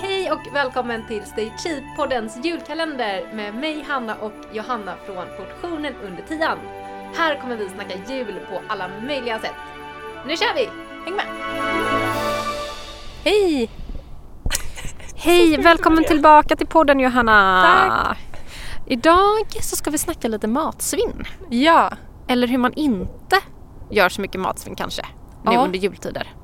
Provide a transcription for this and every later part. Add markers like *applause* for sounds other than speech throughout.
Hej och välkommen till Stay Cheap-poddens julkalender med mig Hanna och Johanna från Portionen under tian. Här kommer vi snacka jul på alla möjliga sätt. Nu kör vi! Häng med! Hej! Hej, *laughs* välkommen tillbaka till podden Johanna. Tack. Idag så ska vi snacka lite matsvinn. Ja, Eller hur man inte gör så mycket matsvinn kanske. Nu Ja. under jultider.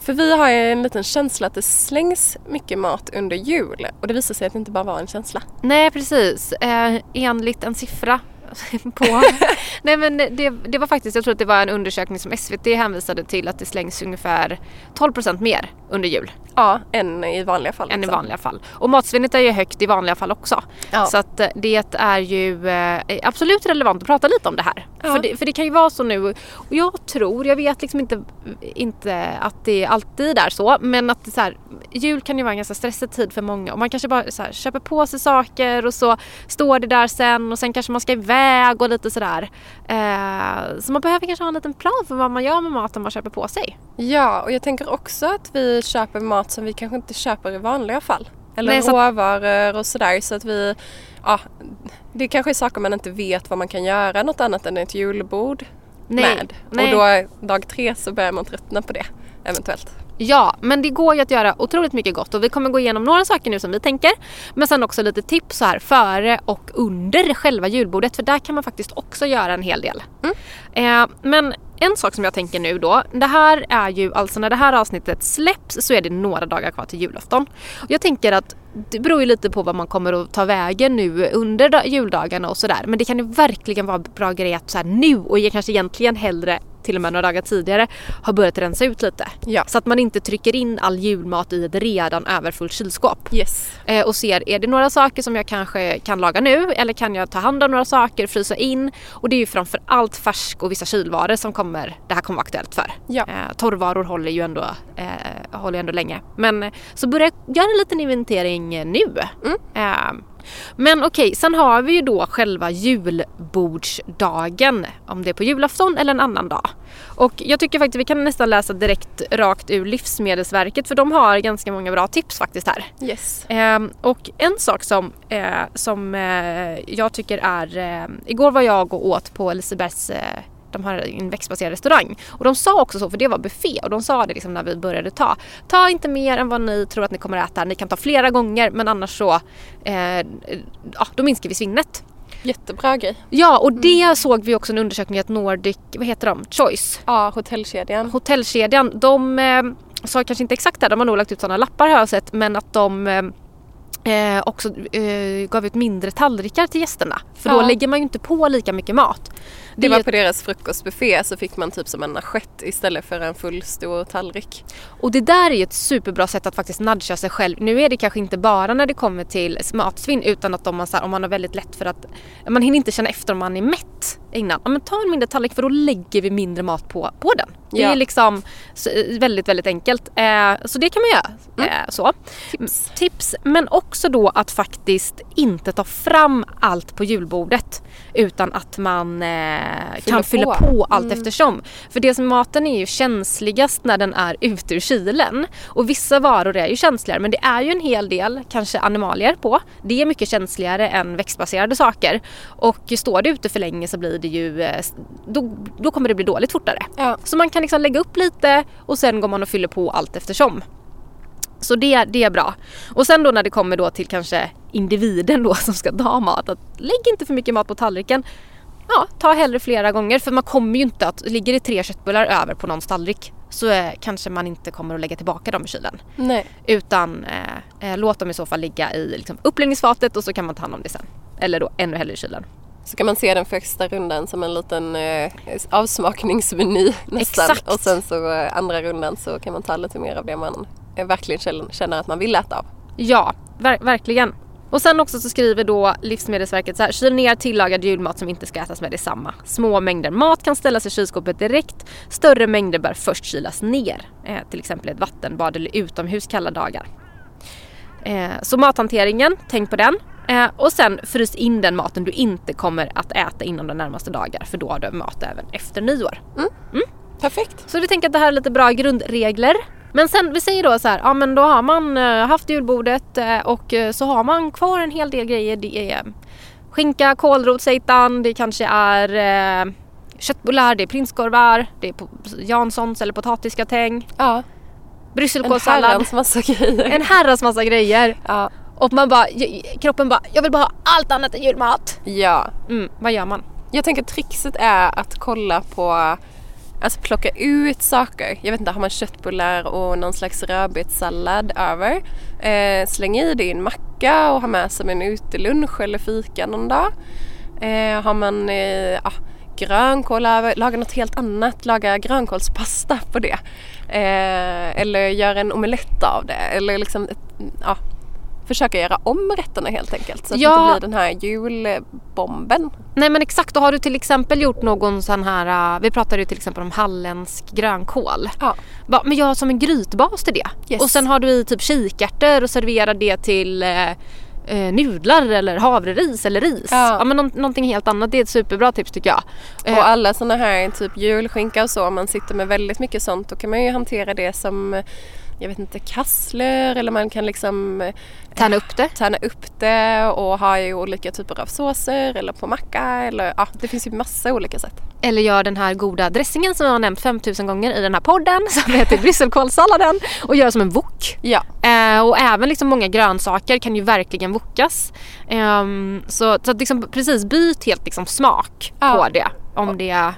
för vi har ju en liten känsla att det slängs mycket mat under jul och det visar sig att det inte bara var en känsla. Nej precis, eh, enligt en siffra *laughs* på... Nej men det, det var faktiskt, jag tror att det var en undersökning som SVT hänvisade till att det slängs ungefär 12% mer under jul Ja, än i vanliga fall. än i liksom. vanliga fall. Och matsvinnet är ju högt i vanliga fall också. Ja. Så att eh, det är ju eh, absolut relevant att prata lite om det här. Ja. För, det, för det kan ju vara så nu, och jag tror, jag vet liksom inte, inte att det alltid är så, men att det så här, jul kan ju vara en ganska stressig tid för många och man kanske bara här, köper på sig saker och så står det där sen och sen kanske man ska iväg och lite sådär. Eh, så man behöver kanske ha en liten plan för vad man gör med maten man köper på sig. Ja, och jag tänker också att vi köper mat som vi kanske inte köper i vanliga fall. Eller Nej, råvaror och sådär så att vi, ja, det kanske är saker man inte vet vad man kan göra något annat än ett julbord Nej, med. nej. Och då dag tre så börjar man tröttna på det eventuellt. Ja, men det går ju att göra otroligt mycket gott och vi kommer gå igenom några saker nu som vi tänker. Men sen också lite tips så här före och under själva julbordet för där kan man faktiskt också göra en hel del. Eh, men en sak som jag tänker nu då, det här är ju alltså när det här avsnittet släpps så är det några dagar kvar till julafton. Jag tänker att det beror ju lite på vad man kommer att ta vägen nu under da- juldagarna och sådär. Men det kan ju verkligen vara bra grej att så här nu och kanske egentligen hellre till och med några dagar tidigare har börjat rensa ut lite. Ja. Så att man inte trycker in all julmat i ett redan överfullt kylskåp. Yes. Eh, och ser, är det några saker som jag kanske kan laga nu eller kan jag ta hand om några saker, frysa in? Och det är ju framför allt färsk och vissa kylvaror som kommer, det här kommer vara aktuellt för. Ja. Eh, torrvaror håller ju ändå, eh, håller ändå länge. Men eh, så börja göra en liten inventering nu. Eh, men okej, sen har vi ju då själva julbordsdagen. Om det är på julafton eller en annan dag. Och jag tycker faktiskt vi kan nästan läsa direkt rakt ur Livsmedelsverket för de har ganska många bra tips faktiskt här. Yes. Ehm, och en sak som, eh, som eh, jag tycker är... Eh, igår var jag och åt på Lisebergs eh, de har en växtbaserad restaurang. Och de sa också så, för det var buffé och de sa det liksom när vi började ta. Ta inte mer än vad ni tror att ni kommer att äta. Ni kan ta flera gånger men annars så, eh, ja då minskar vi svinnet. Jättebra grej. Ja och det såg vi också en undersökning att Nordic, vad heter de? Choice Ja, hotellkedjan. hotellkedjan, de eh, sa kanske inte exakt det, de har nog lagt ut sådana lappar har jag sett, men att de eh, eh, också eh, gav ut mindre tallrikar till gästerna. För då Ja. lägger man ju inte på lika mycket mat. Det var på deras frukostbuffé så fick man typ som en assiett istället för en full stor tallrik. Och det där är ju ett superbra sätt att faktiskt nudga sig själv. Nu är det kanske inte bara när det kommer till matsvinn utan att om man, så här, om man har väldigt lätt för att man hinner inte känna efter om man är mätt innan. Ja, men ta en mindre tallrik för då lägger vi mindre mat på, på den. Det Ja. är liksom väldigt, väldigt enkelt. Eh, så det kan man göra. Eh, så. Tips. Tips. Men också då att faktiskt inte ta fram allt på julbordet utan att man eh, Fyller kan fylla på. på allt eftersom. För det som maten är ju känsligast när den är ute ur kylen. Och vissa varor är ju känsligare men det är ju en hel del kanske animalier på. Det är mycket känsligare än växtbaserade saker. Och står det ute för länge så blir det ju, eh, då, då kommer det bli dåligt fortare. Ja. Så man kan liksom lägga upp lite och sen går man och fyller på allt eftersom. Så det, det är bra. Och sen då när det kommer då till kanske individen då *laughs* som ska ta mat, att lägg inte för mycket mat på tallriken. Ja, ta hellre flera gånger för man kommer ju inte att, ligger det tre köttbullar över på någons tallrik så eh, kanske man inte kommer att lägga tillbaka dem i kylen. Nej. Utan eh, eh, låt dem i så fall ligga i liksom, uppläggningsfatet och så kan man ta hand om det sen. Eller då ännu hellre i kylen. Så kan man se den första rundan som en liten eh, avsmakningsmeny nästan. Exakt. Och sen så eh, andra rundan så kan man ta lite mer av det man eh, verkligen känner- känner att man vill äta av. Ja, ver- verkligen. Och sen också så skriver då Livsmedelsverket så här, kyl ner tillagad julmat som inte ska ätas med detsamma. Små mängder mat kan ställas i kylskåpet direkt. Större mängder bör först kylas ner. Eh, till exempel ett vattenbad eller utomhus kalla dagar. Eh, så mathanteringen, tänk på den. Eh, och sen frys in den maten du inte kommer att äta inom de närmaste dagar för då har du mat även efter nyår. Mm. Perfekt. Så vi tänker att det här är lite bra grundregler. Men sen, vi säger då så här, ja men då har man eh, haft julbordet eh, och eh, så har man kvar en hel del grejer. Det är skinka, kålrot, seitan, det kanske är eh, köttbullar, det är prinskorvar, det är Janssons eller potatisgratäng, Ja. En brysselkålssallad. herrans massa grejer. En herrans massa grejer. Ja. Och man bara, kroppen bara, jag vill bara ha allt annat än julmat. ja. Mm, vad gör man? Jag tänker trixet är att kolla på Alltså plocka ut saker. Jag vet inte, har man köttbullar och någon slags rödbetssallad över. Eh, släng i det i en macka och ha med som en utelunch eller fika någon dag. Eh, har man eh, ah, grönkål över, laga något helt annat. Laga grönkålspasta på det. Eh, eller gör en omelett av det. Eller liksom, ett, ah, försöka göra om rätterna helt enkelt. Så att Ja. det inte blir den här julbomben. Nej men exakt, och har du till exempel gjort någon sån här, äh, vi pratade ju till exempel om halländsk grönkål. Ja. Men jag har som en grytbas till det. Yes. Och sen har du i typ kikärtor och serverar det till eh, eh, nudlar eller havreris eller ris. Ja. Ja. men nå- någonting helt annat, det är ett superbra tips tycker jag. Eh, Och alla sådana här typ julskinka och så, om man sitter med väldigt mycket sånt då kan man ju hantera det som jag vet inte, kassler eller man kan liksom eh, Tärna upp det. tärna upp det och ha i olika typer av såser eller på macka eller ja, det finns ju massa olika sätt. Eller gör den här goda dressingen som jag har nämnt 5000 gånger i den här podden *laughs* som heter brysselkålssalladen och gör som en wok. Ja, Eh, och även liksom många grönsaker kan ju verkligen wokas. Ehm, så så att liksom precis byt helt liksom smak Ja. på det. Om det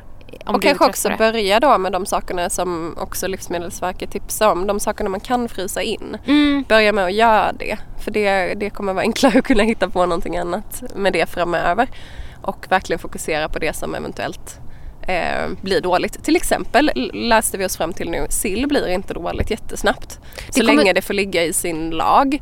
och kanske också börja då med de sakerna som också Livsmedelsverket tipsar om. De sakerna man kan frysa in. Mm, Börja med att göra det. För det, det kommer vara enklare *laughs* att kunna hitta på någonting annat med det framöver. Och verkligen fokusera på det som eventuellt eh, blir dåligt. Till exempel läste vi oss fram till nu, sill blir inte dåligt jättesnabbt. Så kommer- länge det får ligga i sin lag.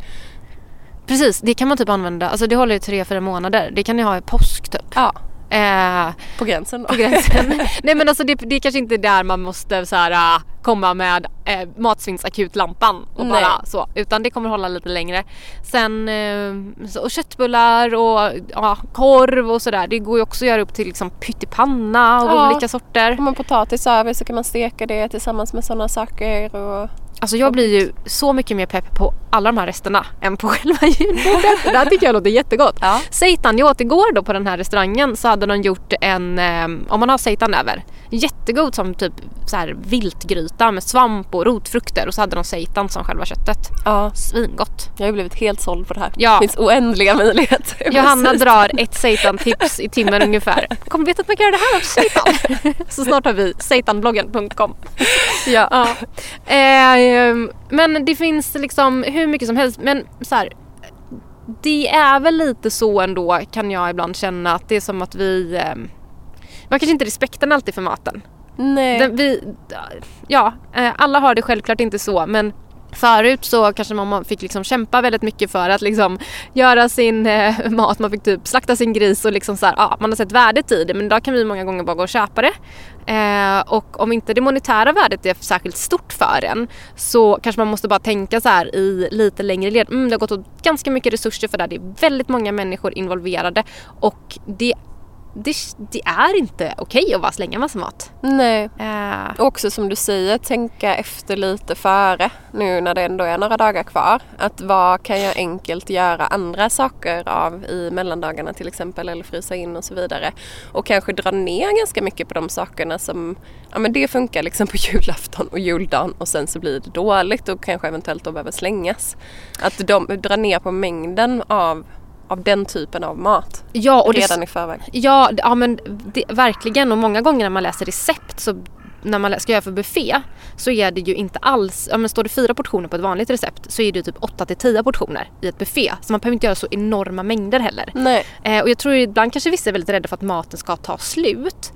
precis, det kan man typ använda. Alltså det håller i tre, fyra månader. Det kan ni ha i påsk typ. Ja, Eh, på gränsen då. på gränsen. *laughs* Nej men alltså det, det är kanske inte där man måste så här, äh, komma med eh, matsvinnsakutlampan och Nej. bara så. Utan det kommer hålla lite längre. Sen eh, så, och köttbullar och ja, korv och sådär. Det går ju också att göra upp till liksom pyttipanna av Ja. olika sorter. Har man potatis över så kan man steka det tillsammans med sådana saker. Och... Alltså jag blir ju så mycket mer pepp på alla de här resterna än på *laughs* själva julbordet. Det här tycker jag låter jättegott. Ja. Seitan, jag åt igår då på den här restaurangen så hade de gjort en, eh, om man har seitan över, jättegod som typ så här viltgryta med svamp och rotfrukter och så hade de seitan som själva köttet. Ja, Svingott. jag har blivit helt såld på det här. Ja. Det finns oändliga möjligheter. *laughs* Johanna drar ett seitan-tips i timmen ungefär. Kommer veta att man kan göra det här av seitan. så snart har vi seitanbloggen.com. Ja. Ja. Eh, men det finns liksom hur mycket som helst. Men så här, det är väl lite så ändå kan jag ibland känna att det är som att vi eh, vi har kanske inte respekten alltid för maten. Nej. Den, vi, ja, eh, alla har det självklart inte så men Förut så kanske man fick liksom kämpa väldigt mycket för att liksom göra sin eh, mat. Man fick typ slakta sin gris och liksom så här, ja, man har sett värdet i det men idag kan vi många gånger bara gå och köpa det. Eh, och om inte det monetära värdet är särskilt stort för en så kanske man måste bara tänka så här i lite längre led. Mm, det har gått åt ganska mycket resurser för det här. Det är väldigt många människor involverade och det, det, det är inte okej att bara slänga massa mat. Nej. Och också som du säger, tänka efter lite före nu när det ändå är några dagar kvar. Att vad kan jag enkelt göra andra saker av i mellandagarna till exempel eller frysa in och så vidare. Och kanske dra ner ganska mycket på de sakerna som, ja men det funkar liksom på *laughs* julafton och juldagen och sen så blir det dåligt och kanske eventuellt då behöver slängas. Att de, dra ner på mängden av, av den typen av mat ja, och det, redan i förväg. Ja, ja men det, verkligen och många gånger när man läser recept så när man ska göra för buffé så är det ju inte alls, ja men står det fyra portioner på ett vanligt recept så är det ju typ 8 till 10 portioner i ett buffé. Så man behöver inte göra så enorma mängder heller. Nej. Eh, och jag tror ibland kanske vissa är väldigt rädda för att maten ska ta slut.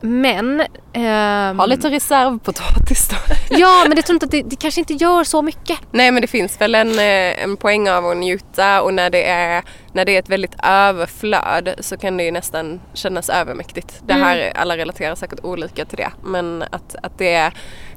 Men... ehm, Ha lite reservpotatis då. *laughs* Ja men det tror inte att det, det kanske inte gör så mycket. Nej men det finns väl en, eh, en poäng av att njuta och när det, är, när det är ett väldigt överflöd så kan det ju nästan kännas övermäktigt. Det här, alla relaterar säkert olika till det men att, att det är,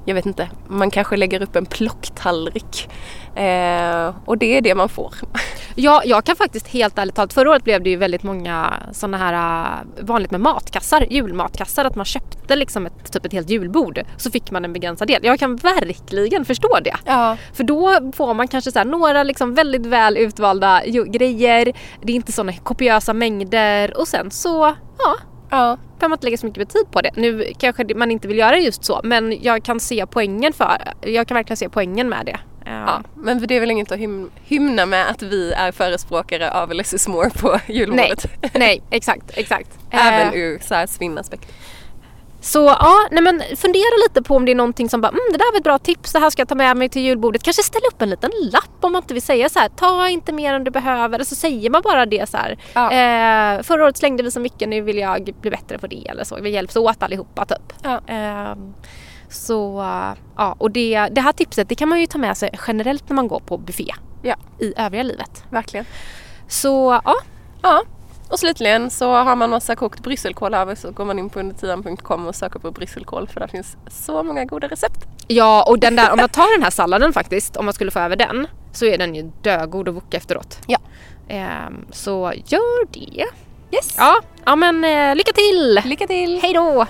jag vet inte, man kanske lägger upp en plocktallrik eh, och det är det man får. *laughs* Ja, jag kan faktiskt helt ärligt talat, förra året blev det ju väldigt många sådana här äh, vanligt med matkassar, julmatkassar, att man köpte liksom ett, typ ett helt julbord så fick man en begränsad del. Jag kan verkligen förstå det. Ja. För då får man kanske så några liksom väldigt väl utvalda grejer, det är inte sådana kopiösa mängder och sen så, ja, Ja. behöver man inte lägga så mycket tid på det. Nu kanske man inte vill göra just så men jag kan se poängen för, jag kan verkligen se poängen med det. Ja. Men det är väl inget att hym- hymna med att vi är förespråkare av less is more på Nej, julbordet. nej, exakt, exakt. *laughs* Även Eh, ur så här svinaspekt. Så ja, nej men fundera lite på om det är någonting som bara, mm, det där var ett bra tips, det här ska jag ta med mig till julbordet. Kanske ställa upp en liten lapp om man inte vill säga så här, ta inte mer än du behöver. Eller så säger man bara det så här. Ja. Eh, förra året slängde vi så mycket, nu vill jag bli bättre på det eller så. Vi hjälps åt allihopa typ. Ja. Ehm, så ja, och det, det här tipset det kan man ju ta med sig generellt när man går på buffé Ja, i övriga livet. verkligen. Så ja, Ja, och slutligen så har man massa kokt brysselkål över så går man in på undertian.com och söker på brysselkål för där finns så många goda recept. Ja och den där, om man tar den här salladen faktiskt, om man skulle få över den, så är den ju dögod att woka efteråt. Ja. Ehm, så gör det. Yes! Ja, ja men eh, lycka till! Lycka till! Hej då!